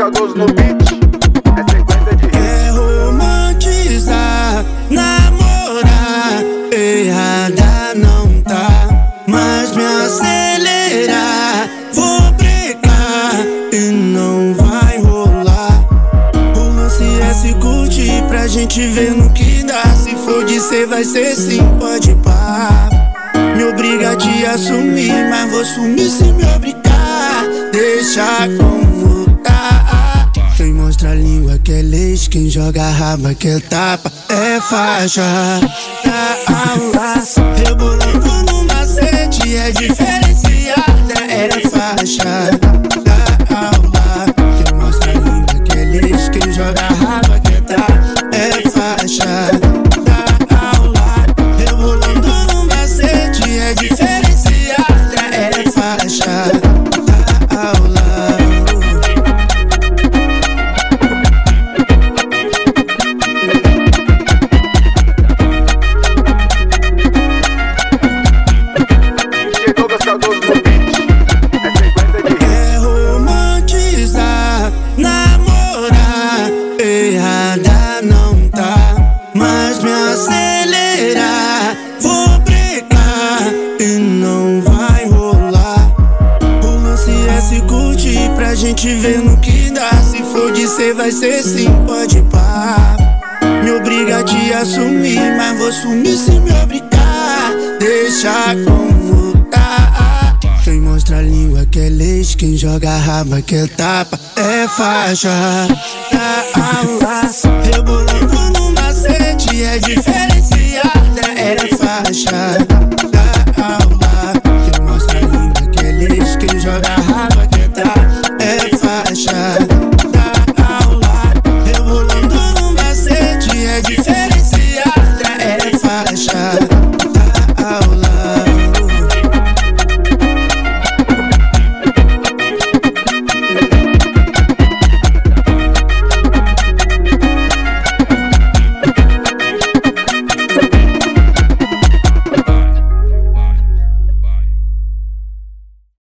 K12 no beat. É sequência de É romantizar, namorar. Errada não tá, mas me acelerar. Vou brincar e não vai rolar. O lance é se curtir pra gente ver no que dá. Se for de ser, vai ser sim, pode parar. Me obriga a te assumir, mas vou sumir se me obrigar. Deixa com a língua que é leite, quem joga a raba que é tapa, é faixa. Tá aula, rebolando no macete, é diferenciada, é faixa. Não tá, mas me acelerar, vou brecar e não vai rolar. O lance é se curtir pra gente ver no que dá. Se for de ser, vai ser sim, pode pá. Me obriga a te assumir, mas vou sumir se me obrigar. Deixa como tá. Quem mostra a língua que é leite, quem joga a raba que é tapa, é faixa. Tá aula, time.